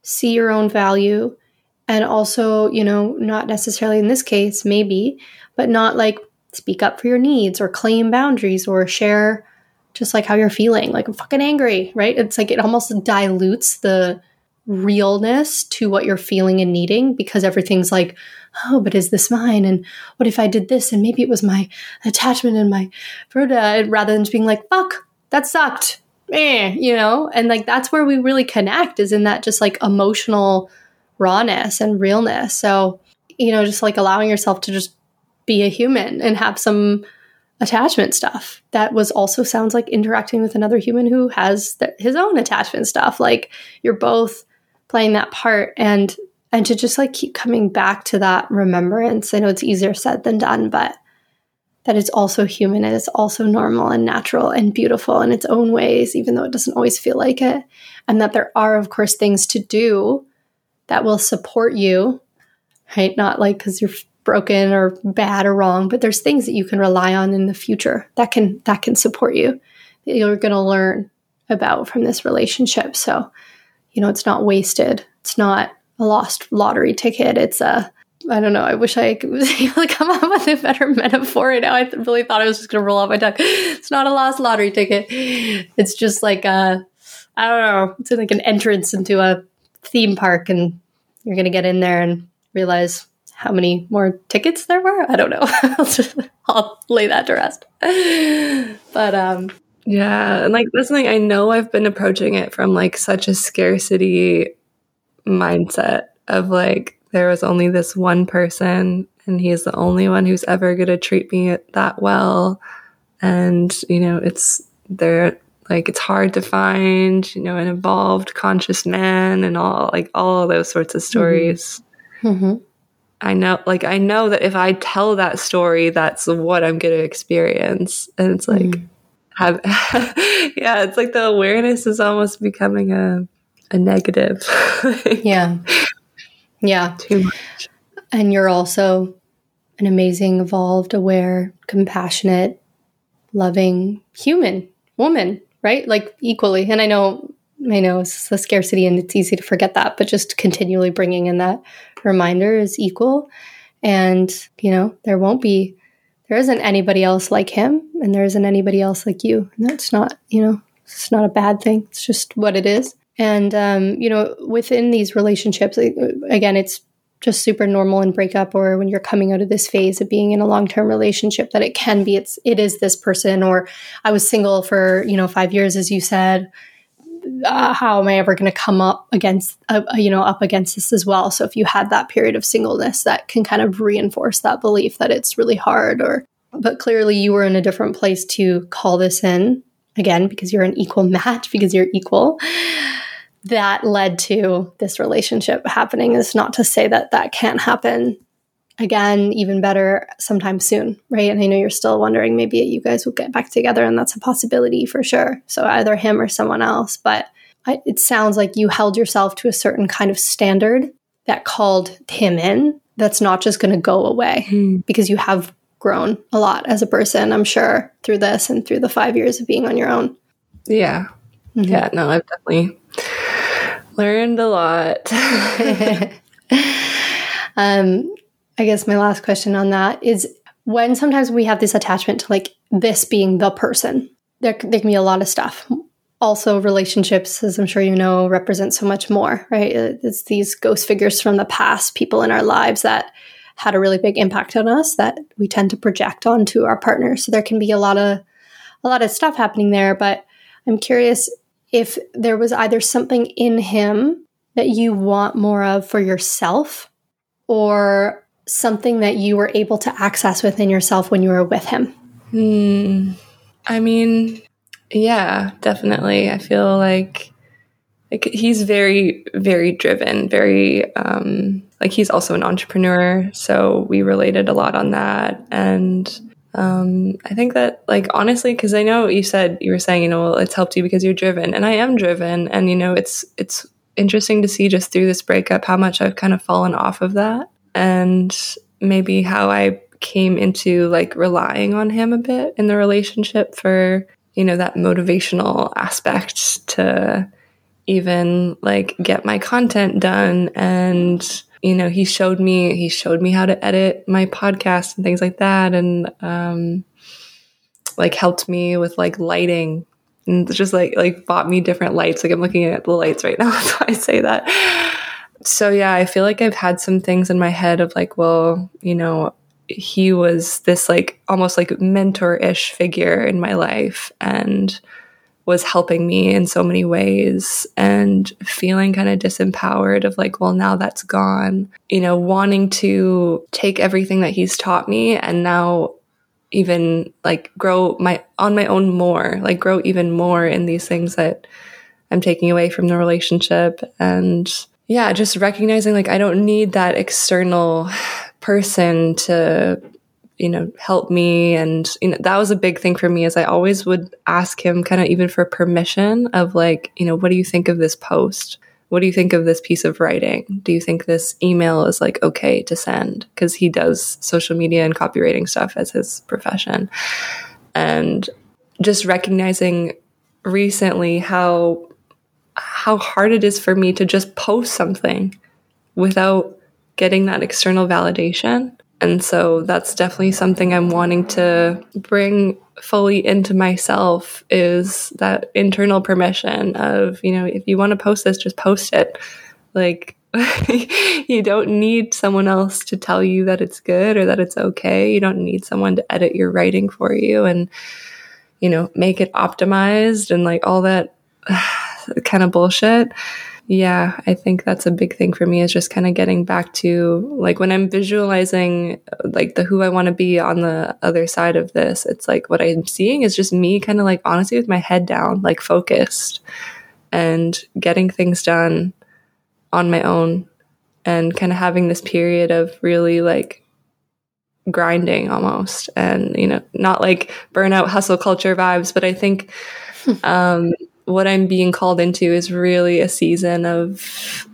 [SPEAKER 1] see your own value. And also, you know, not necessarily in this case, maybe, but not like speak up for your needs or claim boundaries or share just like how you're feeling. Like, I'm fucking angry, right? It's like it almost dilutes the realness to what you're feeling and needing because everything's like, oh, but is this mine? And what if I did this? And maybe it was my attachment and my Fruta, rather than just being like, fuck, that sucked. Eh, you know? And like that's where we really connect is in that just like emotional rawness and realness. So, you know, just like allowing yourself to just be a human and have some attachment stuff that was also sounds like interacting with another human who has th- his own attachment stuff like you're both playing that part and and to just like keep coming back to that remembrance. I know it's easier said than done but that it's also human and it's also normal and natural and beautiful in its own ways even though it doesn't always feel like it. And that there are of course things to do that will support you right? Not like because you're broken or bad or wrong, but there's things that you can rely on in the future that can that can support you that you're going to learn about from this relationship. So, you know, it's not wasted. It's not a lost lottery ticket. It's a I don't know. I wish I was able to come up with a better metaphor. And now I really thought I was just going to roll off my tongue. It's not a lost lottery ticket. It's just like a, I don't know. It's like an entrance into a theme park, and you're going to get in there and realize how many more tickets there were. I don't know. I'll, just, I'll lay that to rest. But um,
[SPEAKER 2] yeah, and like that's something I know I've been approaching it from like such a scarcity mindset of like there was only this one person and he's the only one who's ever going to treat me that well and you know it's there like it's hard to find you know an evolved conscious man and all like all those sorts of stories mm-hmm. Mm-hmm. I know, like, I know that if I tell that story, that's what I'm going to experience. And it's like, mm. Have, yeah, it's like the awareness is almost becoming a, a negative.
[SPEAKER 1] yeah. Yeah. Too much. And you're also an amazing, evolved, aware, compassionate, loving human woman, right? Like, equally. And I know I know it's the scarcity and it's easy to forget that, but just continually bringing in that reminder is equal. And, you know, there won't be, there isn't anybody else like him and there isn't anybody else like you. And that's not, you know, it's not a bad thing. It's just what it is. And, um, you know, within these relationships, again, it's just super normal in breakup or when you're coming out of this phase of being in a long-term relationship that it can be it's it is this person or i was single for you know 5 years as you said uh, how am I ever going to come up against, uh, uh, you know, up against this as well? So if you had that period of singleness, that can kind of reinforce that belief that it's really hard. Or, but clearly you were in a different place to call this in again because you're an equal match because you're equal. That led to this relationship happening. Is not to say that that can't happen again, even better sometime soon, right? And I know you're still wondering maybe you guys will get back together, and that's a possibility for sure. So either him or someone else. But I, it sounds like you held yourself to a certain kind of standard that called him in. That's not just going to go away mm. because you have grown a lot as a person, I'm sure, through this and through the five years of being on your own.
[SPEAKER 2] Yeah. Mm-hmm. Yeah, no, I've definitely learned a lot.
[SPEAKER 1] um, I guess my last question on that is when sometimes we have this attachment to like this being the person, there, there can be a lot of stuff. Also, relationships, as I'm sure you know, represent so much more, right? Uh, it's these ghost figures from the past, people in our lives that had a really big impact on us that we tend to project onto our partners. So there can be a lot of a lot of stuff happening there. But I'm curious if there was either something in him that you want more of for yourself, or something that you were able to access within yourself when you were with him?
[SPEAKER 2] Hmm. I mean, yeah, definitely. I feel like like he's very very driven very um like he's also an entrepreneur so we related a lot on that and um i think that like honestly because i know you said you were saying you know well, it's helped you because you're driven and i am driven and you know it's it's interesting to see just through this breakup how much i've kind of fallen off of that and maybe how i came into like relying on him a bit in the relationship for you know that motivational aspect to even like get my content done. And you know he showed me he showed me how to edit my podcast and things like that. And um like helped me with like lighting and just like like bought me different lights. Like i'm looking at the lights right now so i say that so yeah i feel like i've had some things in my head of like well you know he was this like almost like mentor-ish figure in my life and was helping me in so many ways and feeling kind of disempowered of like, well, now that's gone, you know, wanting to take everything that he's taught me and now even like grow my on my own more, like grow even more in these things that I'm taking away from the relationship and yeah, just recognizing like I don't need that external person to you know, help me. And, you know, that was a big thing for me is I always would ask him kind of even for permission of like, you know, what do you think of this post? What do you think of this piece of writing? Do you think this email is like okay to send? Because he does social media and copywriting stuff as his profession. And just recognizing recently how how hard it is for me to just post something without getting that external validation and so that's definitely something I'm wanting to bring fully into myself is that internal permission of, you know, if you want to post this, just post it. Like, you don't need someone else to tell you that it's good or that it's okay. You don't need someone to edit your writing for you and, you know, make it optimized and like all that kind of bullshit. Yeah, I think that's a big thing for me is just kind of getting back to like when I'm visualizing like the who I want to be on the other side of this, it's like what I'm seeing is just me kind of like honestly with my head down, like focused and getting things done on my own and kind of having this period of really like grinding almost and you know not like burnout hustle culture vibes but i think um what I'm being called into is really a season of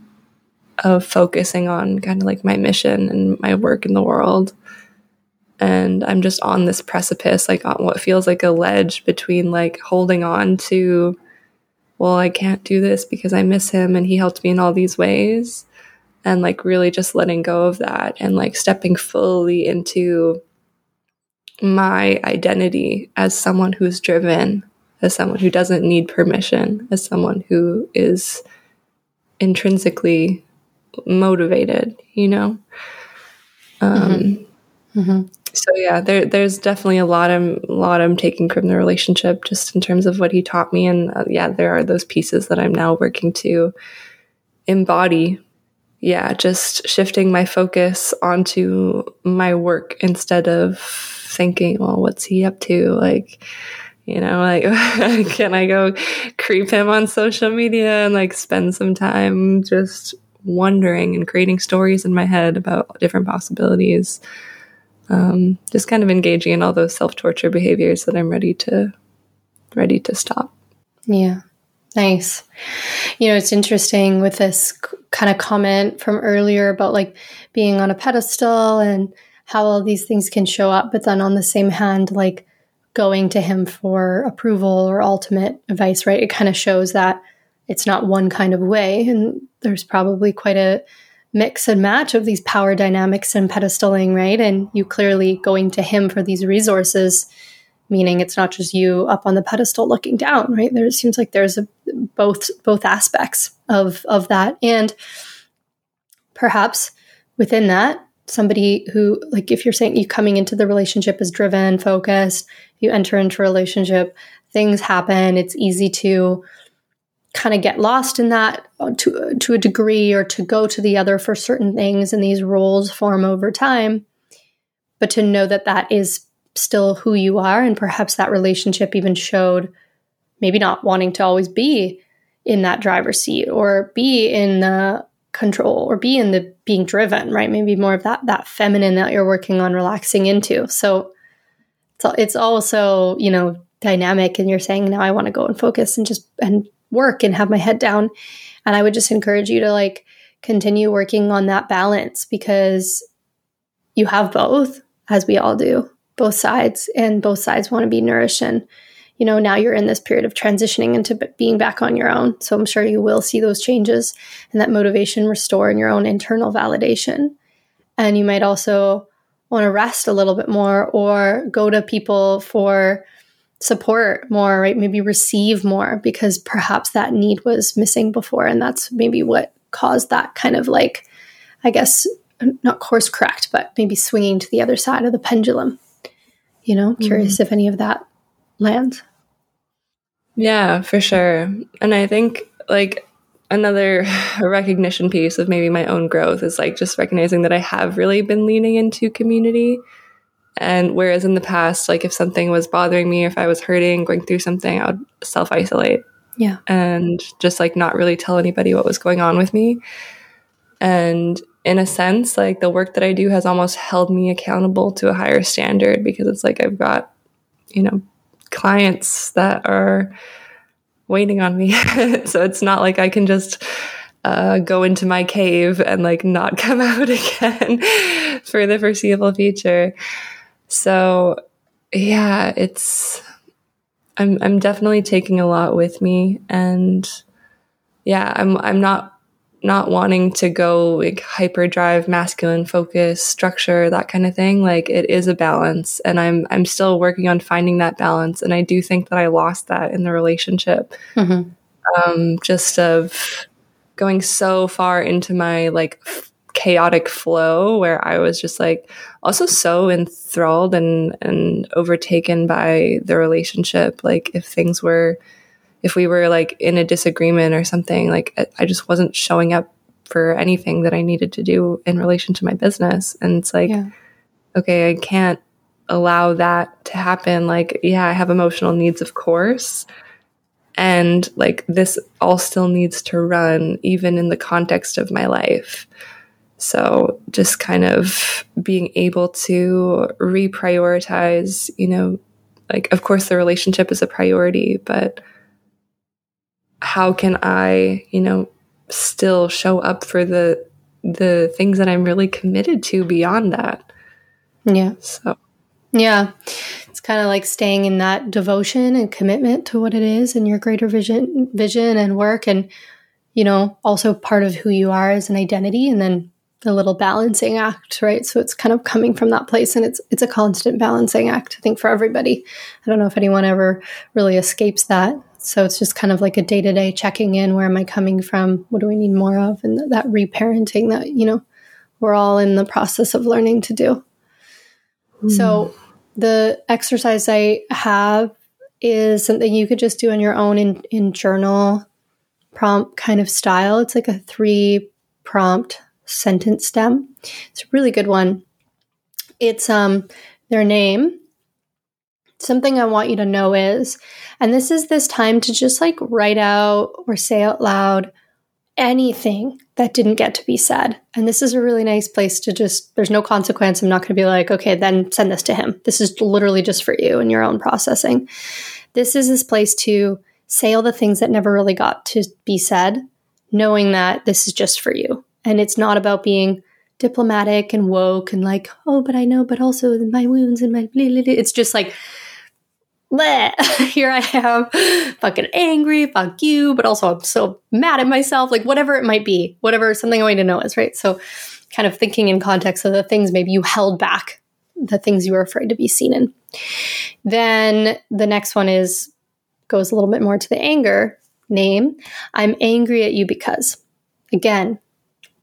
[SPEAKER 2] of focusing on kind of like my mission and my work in the world. And I'm just on this precipice, like on what feels like a ledge between like holding on to, well, I can't do this because I miss him and he helped me in all these ways. And like really just letting go of that and like stepping fully into my identity as someone who's driven as someone who doesn't need permission, as someone who is intrinsically motivated, you know? Um, mm-hmm. Mm-hmm. So yeah, there, there's definitely a lot I'm, a lot I'm taking from the relationship just in terms of what he taught me. And uh, yeah, there are those pieces that I'm now working to embody. Yeah, just shifting my focus onto my work instead of thinking, well, what's he up to? Like, you know like can i go creep him on social media and like spend some time just wondering and creating stories in my head about different possibilities? Um, just kind of engaging in all those self-torture behaviors that i'm ready to ready to stop.
[SPEAKER 1] Yeah. Nice. You know it's interesting with this kind of comment from earlier about like being on a pedestal and how all these things can show up but then on the same hand like going to him for approval or ultimate advice, right? It kind of shows that it's not one kind of way. And there's probably quite a mix and match of these power dynamics and pedestaling, right? And you clearly going to him for these resources, meaning it's not just you up on the pedestal looking down, right? There seems like there's a, both both aspects of of that. And perhaps within that, somebody who like if you're saying you coming into the relationship is driven focused you enter into a relationship things happen it's easy to kind of get lost in that uh, to to a degree or to go to the other for certain things and these roles form over time. But to know that that is still who you are and perhaps that relationship even showed maybe not wanting to always be in that driver's seat or be in the control or be in the being driven, right? Maybe more of that that feminine that you're working on relaxing into. So it's it's also, you know, dynamic and you're saying now I want to go and focus and just and work and have my head down. And I would just encourage you to like continue working on that balance because you have both as we all do, both sides and both sides want to be nourished and you know, now you're in this period of transitioning into being back on your own. So I'm sure you will see those changes and that motivation restore in your own internal validation. And you might also want to rest a little bit more or go to people for support more, right? Maybe receive more because perhaps that need was missing before. And that's maybe what caused that kind of like, I guess, not course correct, but maybe swinging to the other side of the pendulum. You know, curious mm-hmm. if any of that lands.
[SPEAKER 2] Yeah, for sure. And I think like another recognition piece of maybe my own growth is like just recognizing that I have really been leaning into community. And whereas in the past, like if something was bothering me, if I was hurting, going through something, I would self isolate.
[SPEAKER 1] Yeah.
[SPEAKER 2] And just like not really tell anybody what was going on with me. And in a sense, like the work that I do has almost held me accountable to a higher standard because it's like I've got, you know, clients that are waiting on me. so it's not like I can just uh, go into my cave and like not come out again for the foreseeable future. So yeah, it's I'm I'm definitely taking a lot with me and yeah, I'm I'm not not wanting to go like hyperdrive masculine focus structure that kind of thing like it is a balance and i'm i'm still working on finding that balance and i do think that i lost that in the relationship mm-hmm. um, just of going so far into my like f- chaotic flow where i was just like also so enthralled and and overtaken by the relationship like if things were if we were like in a disagreement or something, like I just wasn't showing up for anything that I needed to do in relation to my business. And it's like, yeah. okay, I can't allow that to happen. Like, yeah, I have emotional needs, of course. And like this all still needs to run even in the context of my life. So just kind of being able to reprioritize, you know, like, of course, the relationship is a priority, but how can I, you know, still show up for the the things that I'm really committed to beyond that.
[SPEAKER 1] Yeah.
[SPEAKER 2] So
[SPEAKER 1] yeah. It's kind of like staying in that devotion and commitment to what it is and your greater vision vision and work and you know, also part of who you are as an identity and then the little balancing act, right? So it's kind of coming from that place and it's it's a constant balancing act, I think, for everybody. I don't know if anyone ever really escapes that. So it's just kind of like a day to day checking in. Where am I coming from? What do I need more of? And that reparenting that, you know, we're all in the process of learning to do. Mm. So the exercise I have is something you could just do on your own in, in journal prompt kind of style. It's like a three prompt sentence stem. It's a really good one. It's um their name, something I want you to know is, and this is this time to just like write out or say out loud anything that didn't get to be said. And this is a really nice place to just, there's no consequence. I'm not going to be like, okay, then send this to him. This is literally just for you and your own processing. This is this place to say all the things that never really got to be said, knowing that this is just for you. And it's not about being diplomatic and woke and like, oh, but I know, but also my wounds and my, blah, blah, blah. it's just like, bleh, here I am, fucking angry, fuck you, but also I'm so mad at myself, like whatever it might be, whatever something I want to know is, right? So, kind of thinking in context of the things maybe you held back, the things you were afraid to be seen in. Then the next one is goes a little bit more to the anger name. I'm angry at you because, again,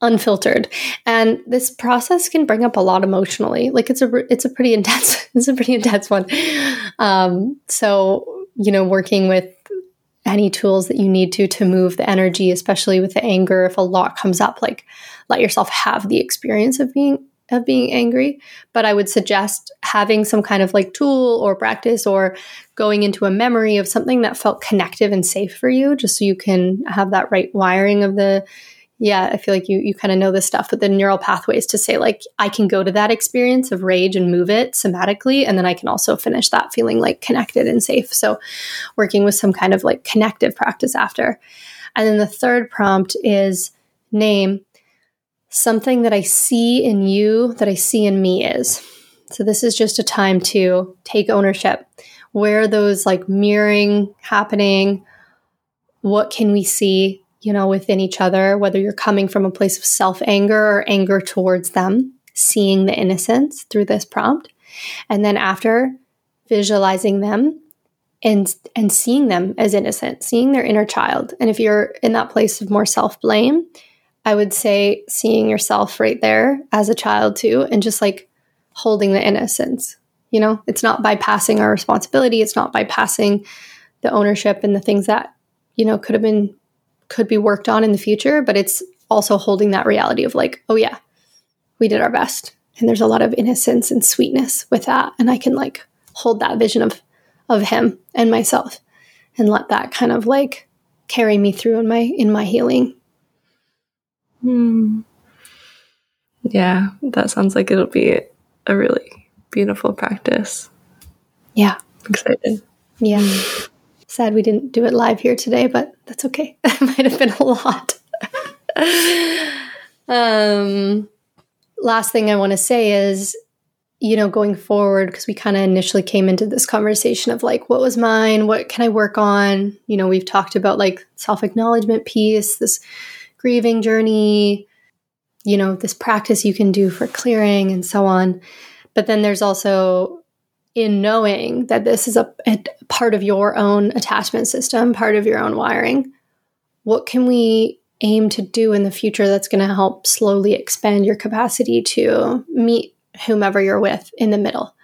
[SPEAKER 1] unfiltered. And this process can bring up a lot emotionally. Like it's a it's a pretty intense it's a pretty intense one. Um so you know working with any tools that you need to to move the energy especially with the anger if a lot comes up like let yourself have the experience of being of being angry, but I would suggest having some kind of like tool or practice or going into a memory of something that felt connective and safe for you, just so you can have that right wiring of the yeah, I feel like you you kind of know this stuff, but the neural pathways to say like I can go to that experience of rage and move it somatically, and then I can also finish that feeling like connected and safe. So, working with some kind of like connective practice after, and then the third prompt is name something that I see in you that I see in me is. So this is just a time to take ownership. Where those like mirroring happening? What can we see? You know, within each other, whether you're coming from a place of self anger or anger towards them, seeing the innocence through this prompt. And then after visualizing them and and seeing them as innocent, seeing their inner child. And if you're in that place of more self-blame, I would say seeing yourself right there as a child too and just like holding the innocence. You know, it's not bypassing our responsibility, it's not bypassing the ownership and the things that, you know, could have been could be worked on in the future, but it's also holding that reality of like, oh yeah, we did our best. And there's a lot of innocence and sweetness with that. And I can like hold that vision of of him and myself and let that kind of like carry me through in my in my healing.
[SPEAKER 2] Hmm. Yeah, that sounds like it'll be a really beautiful practice.
[SPEAKER 1] Yeah.
[SPEAKER 2] I'm excited.
[SPEAKER 1] Yeah. Sad we didn't do it live here today, but that's okay. That might have been a lot. um, last thing I want to say is, you know, going forward, because we kind of initially came into this conversation of like, what was mine? What can I work on? You know, we've talked about like self acknowledgement piece, this grieving journey, you know, this practice you can do for clearing and so on. But then there's also in knowing that this is a, a, part of your own attachment system, part of your own wiring, what can we aim to do in the future that's going to help slowly expand your capacity to meet whomever you're with in the middle?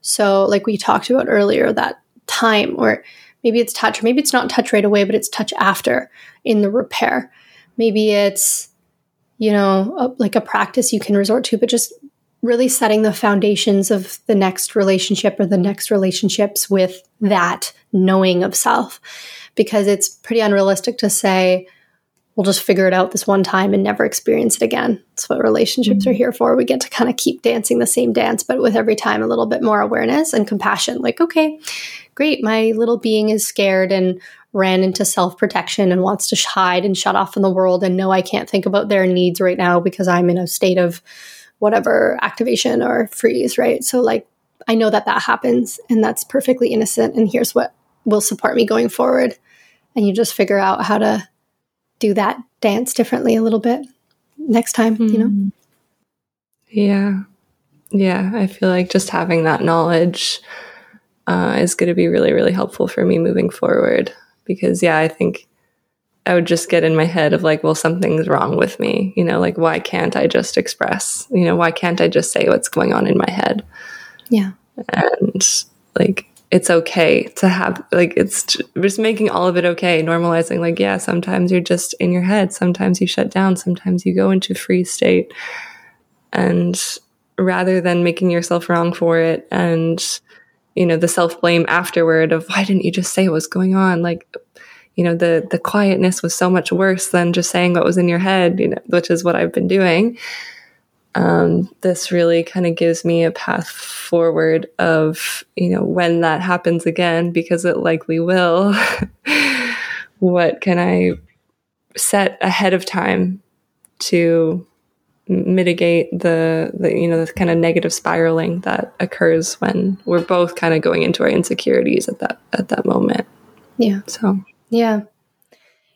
[SPEAKER 1] So, like we talked about earlier, that time where maybe it's touch, or maybe it's not touch right away, but it's touch after in the repair. Maybe it's, you know, a, like a practice you can resort to, but just really setting the foundations of the next relationship or the next relationships with that knowing of self because it's pretty unrealistic to say we'll just figure it out this one time and never experience it again. That's what relationships mm-hmm. are here for. We get to kind of keep dancing the same dance, but with every time a little bit more awareness and compassion. Like, okay, great, my little being is scared and ran into self protection and wants to hide and shut off from the world and know I can't think about their needs right now because I'm in a state of whatever activation or freeze, right? So, like, I know that that happens and that's perfectly innocent. And here's what will support me going forward. And you just figure out how to do that dance differently a little bit next time, mm-hmm. you know? Hmm.
[SPEAKER 2] Yeah. Yeah. I feel like just having that knowledge uh, is going to be really, really helpful for me moving forward. Because, yeah, I think I would just get in my head of like, well, something's wrong with me. You know, like, why can't I just express? You know, why can't I just say what's going on in my head?
[SPEAKER 1] Yeah.
[SPEAKER 2] And like, it's okay to have, like, it's just making all of it okay, normalizing, like, yeah, sometimes you're just in your head. Sometimes you shut down. Sometimes you go into freeze state. And rather than making yourself wrong for it and, you know, the self blame afterward of why didn't you just say what's going on? Like, you know the the quietness was so much worse than just saying what was in your head you know which is what i've been doing. Um, this really kind of gives me a path forward of you know when that happens again because it likely will. What can i set ahead of time to mitigate the, the you know the kind of negative spiraling that occurs when we're both kind of going into our insecurities at that at that moment.
[SPEAKER 1] Yeah.
[SPEAKER 2] So
[SPEAKER 1] yeah.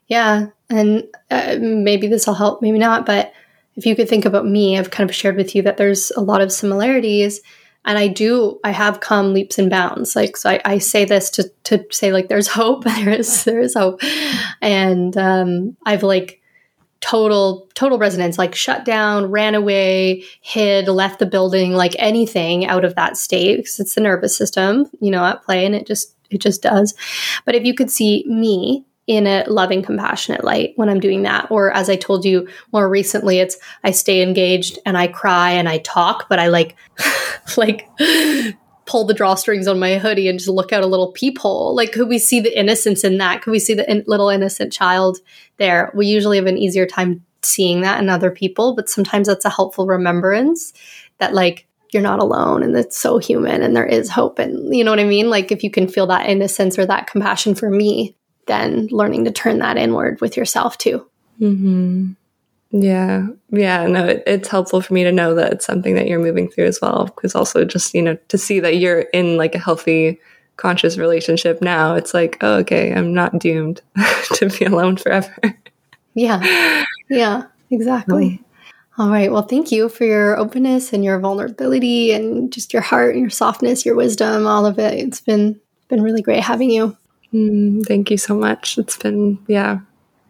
[SPEAKER 1] Yeah. And uh, maybe this will help, maybe not. But if you could think about me, I've kind of shared with you that there's a lot of similarities. And I do, I have come leaps and bounds. Like, so I, I say this to, to say, like, there's hope. there is, there is hope. And um, I've like, total total resonance like shut down ran away hid left the building like anything out of that state because it's the nervous system you know at play and it just it just does. But if you could see me in a loving, compassionate light when I'm doing that. Or as I told you more recently, it's I stay engaged and I cry and I talk, but I like, like, pull the drawstrings on my hoodie and just look out a little peephole. Like, could we see the innocence in that? Could we see the in- little innocent child there? We usually have an easier time seeing that in other people, but sometimes that's a helpful remembrance that, like, you're not alone and it's so human and there is hope. And you know what I mean? Like, if you can feel that innocence or that compassion for me, then learning to turn that inward with yourself too.
[SPEAKER 2] Mm-hmm. Yeah. Yeah. No, it, it's helpful for me to know that it's something that you're moving through as well. Because also just, you know, to see that you're in like a healthy, conscious relationship now, it's like, oh, okay, I'm not doomed to be alone forever.
[SPEAKER 1] yeah. Yeah. Exactly. Um, all right. Well, thank you for your openness and your vulnerability and just your heart and your softness, your wisdom, all of it. It's been been really great having you.
[SPEAKER 2] Mm, thank you so much. It's been, yeah,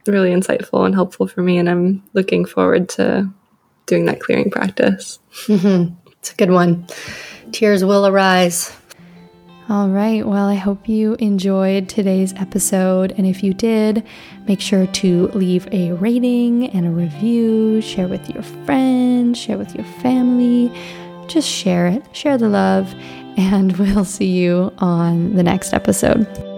[SPEAKER 2] really insightful and helpful for me. And I'm looking forward to doing that clearing practice.
[SPEAKER 1] Mm-hmm. It's a good one. Tears will arise. All right. Well, I hope you enjoyed today's episode. And if you did, make sure to leave a rating and a review, share with your friends, share with your family. Just share it, share the love, and we'll see you on the next episode.